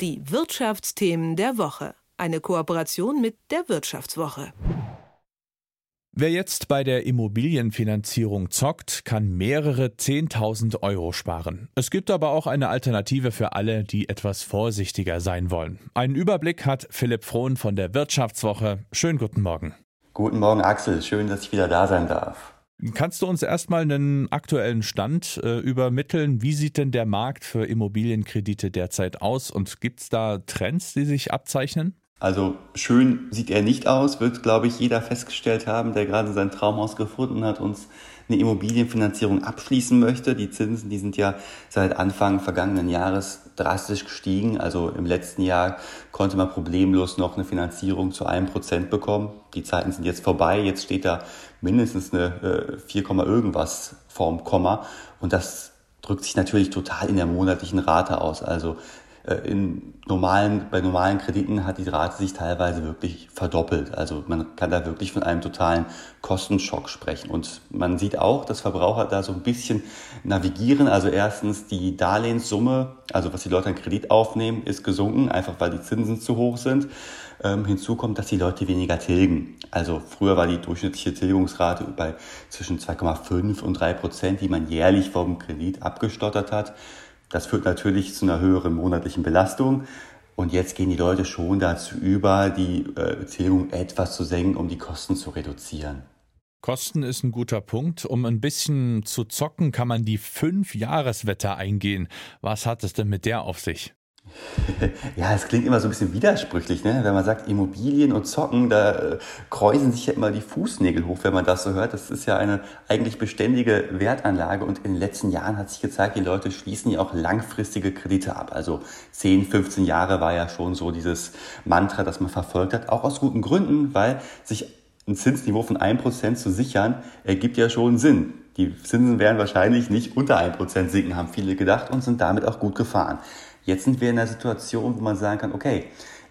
Die Wirtschaftsthemen der Woche. Eine Kooperation mit der Wirtschaftswoche. Wer jetzt bei der Immobilienfinanzierung zockt, kann mehrere 10.000 Euro sparen. Es gibt aber auch eine Alternative für alle, die etwas vorsichtiger sein wollen. Einen Überblick hat Philipp Frohn von der Wirtschaftswoche. Schönen guten Morgen. Guten Morgen, Axel. Schön, dass ich wieder da sein darf. Kannst du uns erstmal einen aktuellen Stand äh, übermitteln? Wie sieht denn der Markt für Immobilienkredite derzeit aus und gibt es da Trends, die sich abzeichnen? Also schön sieht er nicht aus, wird, glaube ich, jeder festgestellt haben, der gerade sein Traumhaus gefunden hat und eine Immobilienfinanzierung abschließen möchte. Die Zinsen, die sind ja seit Anfang vergangenen Jahres drastisch gestiegen. Also im letzten Jahr konnte man problemlos noch eine Finanzierung zu einem Prozent bekommen. Die Zeiten sind jetzt vorbei. Jetzt steht da mindestens eine 4, äh, irgendwas vorm Komma. Und das drückt sich natürlich total in der monatlichen Rate aus. Also in normalen, bei normalen Krediten hat die Rate sich teilweise wirklich verdoppelt. Also man kann da wirklich von einem totalen Kostenschock sprechen. Und man sieht auch, dass Verbraucher da so ein bisschen navigieren. Also erstens die Darlehenssumme, also was die Leute an Kredit aufnehmen, ist gesunken, einfach weil die Zinsen zu hoch sind. Ähm, hinzu kommt, dass die Leute weniger tilgen. Also früher war die durchschnittliche Tilgungsrate bei zwischen 2,5 und 3 Prozent, die man jährlich vom Kredit abgestottert hat. Das führt natürlich zu einer höheren monatlichen Belastung. Und jetzt gehen die Leute schon dazu über, die äh, Tilgung etwas zu senken, um die Kosten zu reduzieren. Kosten ist ein guter Punkt. Um ein bisschen zu zocken, kann man die Fünf-Jahres-Wette eingehen. Was hat es denn mit der auf sich? Ja, es klingt immer so ein bisschen widersprüchlich, ne? wenn man sagt Immobilien und Zocken, da äh, kräusen sich ja immer die Fußnägel hoch, wenn man das so hört. Das ist ja eine eigentlich beständige Wertanlage und in den letzten Jahren hat sich gezeigt, die Leute schließen ja auch langfristige Kredite ab. Also 10, 15 Jahre war ja schon so dieses Mantra, das man verfolgt hat, auch aus guten Gründen, weil sich ein Zinsniveau von 1% zu sichern, ergibt ja schon Sinn. Die Zinsen werden wahrscheinlich nicht unter 1% sinken, haben viele gedacht und sind damit auch gut gefahren. Jetzt sind wir in einer Situation, wo man sagen kann, okay,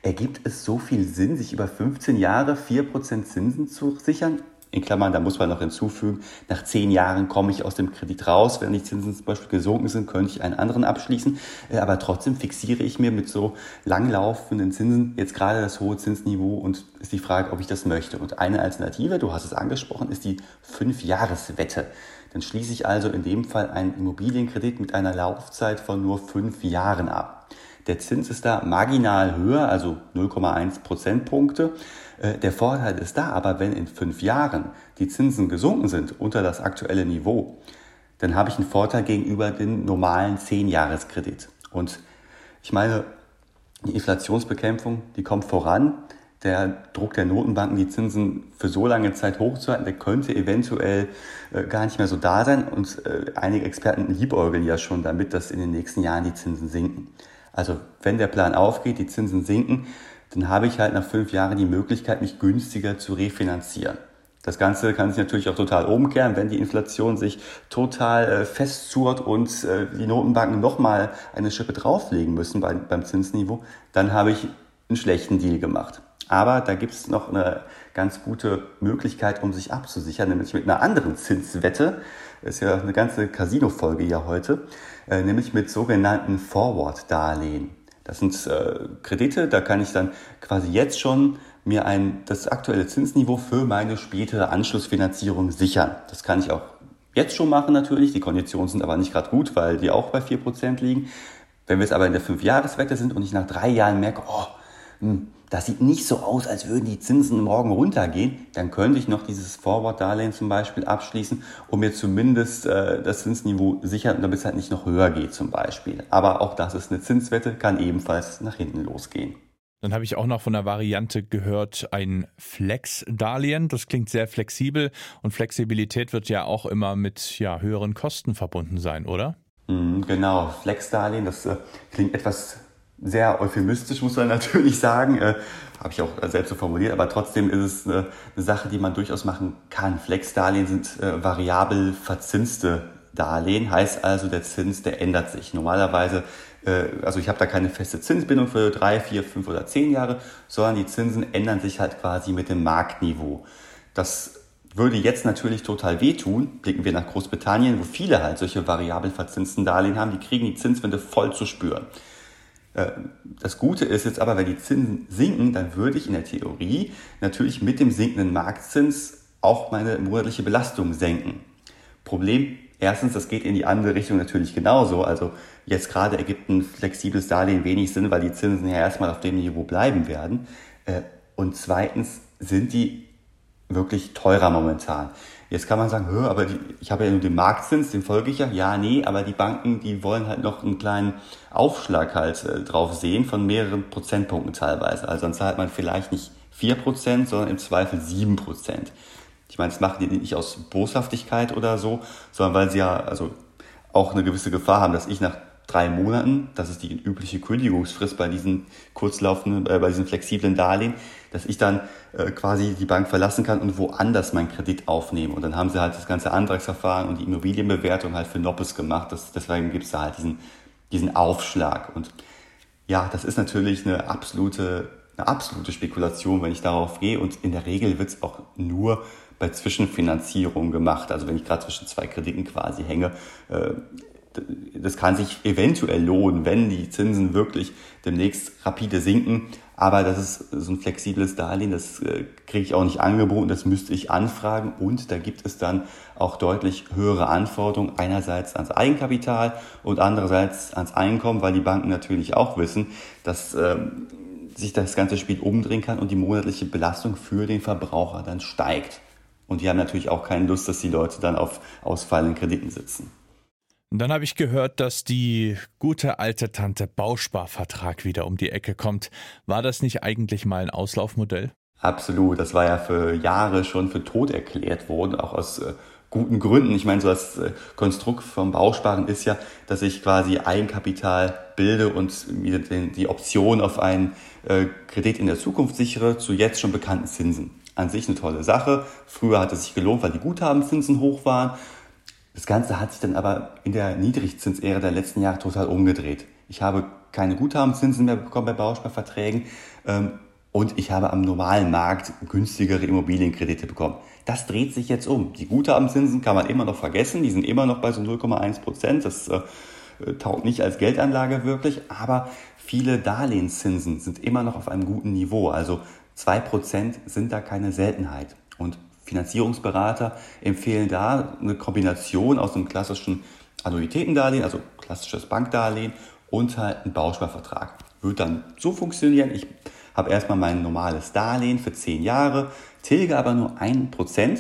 ergibt es so viel Sinn, sich über 15 Jahre 4% Zinsen zu sichern? In Klammern, da muss man noch hinzufügen, nach 10 Jahren komme ich aus dem Kredit raus. Wenn die Zinsen zum Beispiel gesunken sind, könnte ich einen anderen abschließen. Äh, aber trotzdem fixiere ich mir mit so langlaufenden Zinsen jetzt gerade das hohe Zinsniveau und ist die Frage, ob ich das möchte. Und eine Alternative, du hast es angesprochen, ist die 5-Jahres-Wette. Dann schließe ich also in dem Fall einen Immobilienkredit mit einer Laufzeit von nur fünf Jahren ab. Der Zins ist da marginal höher, also 0,1 Prozentpunkte. Äh, der Vorteil ist da aber, wenn in fünf Jahren die Zinsen gesunken sind unter das aktuelle Niveau, dann habe ich einen Vorteil gegenüber dem normalen 10-Jahres-Kredit. Und ich meine, die Inflationsbekämpfung, die kommt voran der Druck der Notenbanken, die Zinsen für so lange Zeit hochzuhalten, der könnte eventuell äh, gar nicht mehr so da sein. Und äh, einige Experten liebäugeln ja schon damit, dass in den nächsten Jahren die Zinsen sinken. Also wenn der Plan aufgeht, die Zinsen sinken, dann habe ich halt nach fünf Jahren die Möglichkeit, mich günstiger zu refinanzieren. Das Ganze kann sich natürlich auch total umkehren, wenn die Inflation sich total äh, festzurrt und äh, die Notenbanken nochmal eine Schippe drauflegen müssen beim, beim Zinsniveau, dann habe ich einen schlechten Deal gemacht. Aber da gibt es noch eine ganz gute Möglichkeit, um sich abzusichern, nämlich mit einer anderen Zinswette. Das ist ja eine ganze Casino-Folge ja heute, äh, nämlich mit sogenannten Forward-Darlehen. Das sind äh, Kredite, da kann ich dann quasi jetzt schon mir ein, das aktuelle Zinsniveau für meine spätere Anschlussfinanzierung sichern. Das kann ich auch jetzt schon machen natürlich. Die Konditionen sind aber nicht gerade gut, weil die auch bei 4% liegen. Wenn wir jetzt aber in der 5-Jahres-Wette sind und ich nach drei Jahren merke, oh, hm, das sieht nicht so aus, als würden die Zinsen morgen runtergehen, dann könnte ich noch dieses Forward-Darlehen zum Beispiel abschließen, um mir zumindest äh, das Zinsniveau sichern, damit es halt nicht noch höher geht zum Beispiel. Aber auch das ist eine Zinswette, kann ebenfalls nach hinten losgehen. Dann habe ich auch noch von der Variante gehört, ein Flex-Darlehen. Das klingt sehr flexibel und Flexibilität wird ja auch immer mit ja, höheren Kosten verbunden sein, oder? Mhm, genau, Flex-Darlehen, das äh, klingt etwas sehr euphemistisch, muss man natürlich sagen. Äh, Habe ich auch selbst so formuliert, aber trotzdem ist es eine, eine Sache, die man durchaus machen kann. Flex-Darlehen sind äh, variabel verzinste Darlehen, heißt also, der Zins, der ändert sich. Normalerweise, äh, also ich habe da keine feste Zinsbindung für drei, vier, fünf oder zehn Jahre, sondern die Zinsen ändern sich halt quasi mit dem Marktniveau. Das würde jetzt natürlich total wehtun. Blicken wir nach Großbritannien, wo viele halt solche variabel verzinsten Darlehen haben, die kriegen die Zinswende voll zu spüren. Äh, das Gute ist jetzt aber, wenn die Zinsen sinken, dann würde ich in der Theorie natürlich mit dem sinkenden Marktzins auch meine monatliche Belastung senken. Problem, erstens, das geht in die andere Richtung natürlich genauso. Also jetzt gerade ergibt ein flexibles Darlehen wenig Sinn, weil die Zinsen ja erstmal auf dem Niveau bleiben werden. Äh, und zweitens sind die wirklich teurer momentan. Jetzt kann man sagen, aber die, ich habe ja nur den Marktzins, den folge ich ja. Ja, nee, aber die Banken, die wollen halt noch einen kleinen Aufschlag halt äh, drauf sehen von mehreren Prozentpunkten teilweise. Also dann zahlt man vielleicht nicht 4%, sondern im Zweifel 7%. Ich meine, das machen die nicht aus Boshaftigkeit oder so, sondern weil sie ja also auch eine gewisse Gefahr haben, dass ich nach drei Monaten, das ist die übliche Kündigungsfrist bei diesen kurzlaufenden, äh, bei diesen flexiblen Darlehen, dass ich dann äh, quasi die Bank verlassen kann und woanders meinen Kredit aufnehme. Und dann haben sie halt das ganze Antragsverfahren und die Immobilienbewertung halt für Noppes gemacht. Das, deswegen gibt es da halt diesen, diesen Aufschlag. Und ja, das ist natürlich eine absolute, eine absolute Spekulation, wenn ich darauf gehe. Und in der Regel wird es auch nur bei Zwischenfinanzierung gemacht. Also wenn ich gerade zwischen zwei Krediten quasi hänge, äh, das kann sich eventuell lohnen, wenn die Zinsen wirklich demnächst rapide sinken. Aber das ist so ein flexibles Darlehen, das äh, kriege ich auch nicht angeboten, das müsste ich anfragen. Und da gibt es dann auch deutlich höhere Anforderungen, einerseits ans Eigenkapital und andererseits ans Einkommen, weil die Banken natürlich auch wissen, dass ähm, sich das ganze Spiel umdrehen kann und die monatliche Belastung für den Verbraucher dann steigt. Und die haben natürlich auch keine Lust, dass die Leute dann auf ausfallenden Krediten sitzen. Und dann habe ich gehört, dass die gute alte Tante Bausparvertrag wieder um die Ecke kommt. War das nicht eigentlich mal ein Auslaufmodell? Absolut. Das war ja für Jahre schon für tot erklärt worden, auch aus äh, guten Gründen. Ich meine, so das äh, Konstrukt vom Bausparen ist ja, dass ich quasi Eigenkapital bilde und mir den, die Option auf einen äh, Kredit in der Zukunft sichere zu jetzt schon bekannten Zinsen. An sich eine tolle Sache. Früher hat es sich gelohnt, weil die Guthabenzinsen hoch waren. Das Ganze hat sich dann aber in der Niedrigzinsära der letzten Jahre total umgedreht. Ich habe keine Guthabenzinsen mehr bekommen bei Bausparverträgen ähm, und ich habe am normalen Markt günstigere Immobilienkredite bekommen. Das dreht sich jetzt um. Die Guthabenzinsen kann man immer noch vergessen, die sind immer noch bei so 0,1 Prozent. Das äh, taugt nicht als Geldanlage wirklich, aber viele Darlehenszinsen sind immer noch auf einem guten Niveau. Also 2 Prozent sind da keine Seltenheit. Und Finanzierungsberater empfehlen da eine Kombination aus einem klassischen Annuitätendarlehen, also klassisches Bankdarlehen und halt einen Bausparvertrag. Wird dann so funktionieren, ich habe erstmal mein normales Darlehen für 10 Jahre, tilge aber nur 1%,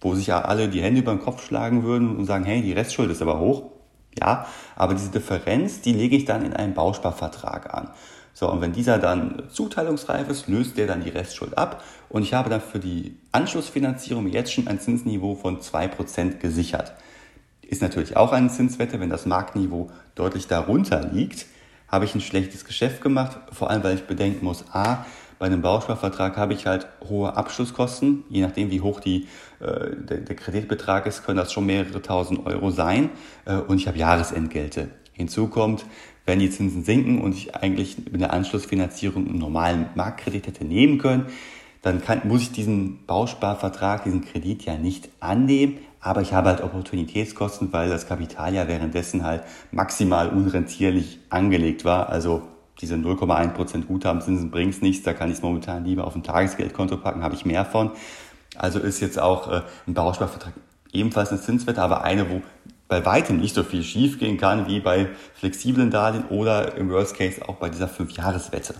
wo sich ja alle die Hände über den Kopf schlagen würden und sagen, hey, die Restschuld ist aber hoch. Ja, aber diese Differenz, die lege ich dann in einen Bausparvertrag an. So, und wenn dieser dann zuteilungsreif ist, löst der dann die Restschuld ab. Und ich habe dann für die Anschlussfinanzierung jetzt schon ein Zinsniveau von 2% gesichert. Ist natürlich auch eine Zinswette, wenn das Marktniveau deutlich darunter liegt, habe ich ein schlechtes Geschäft gemacht, vor allem weil ich bedenken muss, a, bei einem Bausparvertrag habe ich halt hohe Abschlusskosten, je nachdem wie hoch die, äh, der, der, Kreditbetrag ist, können das schon mehrere tausend Euro sein. Äh, und ich habe Jahresentgelte. Hinzu kommt, wenn die Zinsen sinken und ich eigentlich mit der Anschlussfinanzierung einen normalen Marktkredit hätte nehmen können, dann kann, muss ich diesen Bausparvertrag, diesen Kredit ja nicht annehmen, aber ich habe halt Opportunitätskosten, weil das Kapital ja währenddessen halt maximal unrentierlich angelegt war. Also diese 0,1% Guthabenzinsen bringt nichts, da kann ich es momentan lieber auf ein Tagesgeldkonto packen, habe ich mehr von. Also ist jetzt auch äh, ein Bausparvertrag ebenfalls eine Zinswette, aber eine, wo bei weitem nicht so viel schiefgehen kann wie bei flexiblen Darlehen oder im Worst Case auch bei dieser 5-Jahres-Wette.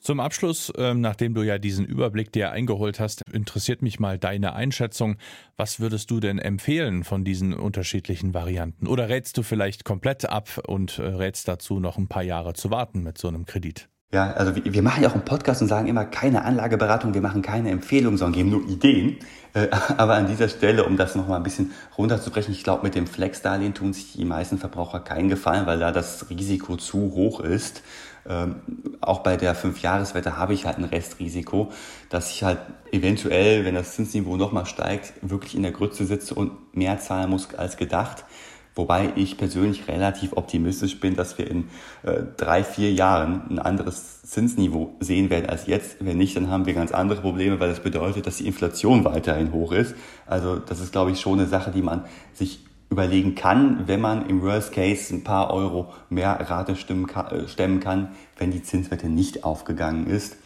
Zum Abschluss, ähm, nachdem du ja diesen Überblick dir eingeholt hast, interessiert mich mal deine Einschätzung. Was würdest du denn empfehlen von diesen unterschiedlichen Varianten? Oder rätst du vielleicht komplett ab und äh, rätst dazu, noch ein paar Jahre zu warten mit so einem Kredit? Ja, also wir machen ja auch einen Podcast und sagen immer keine Anlageberatung, wir machen keine Empfehlung, sondern geben nur Ideen. Äh, aber an dieser Stelle, um das nochmal ein bisschen runterzubrechen, ich glaube, mit dem Flex-Darlehen tun sich die meisten Verbraucher keinen Gefallen, weil da das Risiko zu hoch ist. Ähm, auch bei der 5-Jahres-Wette habe ich halt ein Restrisiko, dass ich halt eventuell, wenn das Zinsniveau nochmal steigt, wirklich in der Grütze sitze und mehr zahlen muss als gedacht. Wobei ich persönlich relativ optimistisch bin, dass wir in äh, drei, vier Jahren ein anderes Zinsniveau sehen werden als jetzt. Wenn nicht, dann haben wir ganz andere Probleme, weil das bedeutet, dass die Inflation weiterhin hoch ist. Also das ist, glaube ich, schon eine Sache, die man sich überlegen kann, wenn man im Worst Case ein paar Euro mehr Rate äh, stemmen kann, wenn die Zinswette nicht aufgegangen ist.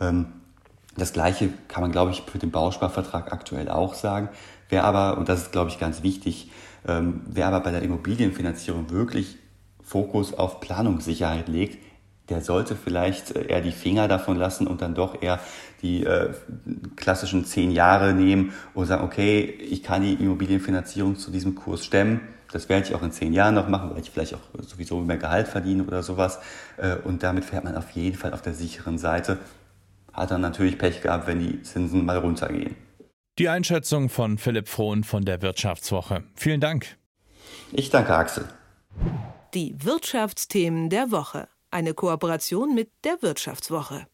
Ähm, das gleiche kann man, glaube ich, für den Bausparvertrag aktuell auch sagen. Wer aber, und das ist, glaube ich, ganz wichtig, ähm, wer aber bei der Immobilienfinanzierung wirklich Fokus auf Planungssicherheit legt, der sollte vielleicht äh, eher die Finger davon lassen und dann doch eher die äh, klassischen zehn Jahre nehmen und sagen, okay, ich kann die Immobilienfinanzierung zu diesem Kurs stemmen. Das werde ich auch in zehn Jahren noch machen, weil ich vielleicht auch sowieso mehr Gehalt verdiene oder sowas. Äh, und damit fährt man auf jeden Fall auf der sicheren Seite. Hat dann natürlich Pech gehabt, wenn die Zinsen mal runtergehen. Die Einschätzung von Philipp Frohn von der Wirtschaftswoche. Vielen Dank. Ich danke Axel. Die Wirtschaftsthemen der Woche. Eine Kooperation mit der Wirtschaftswoche.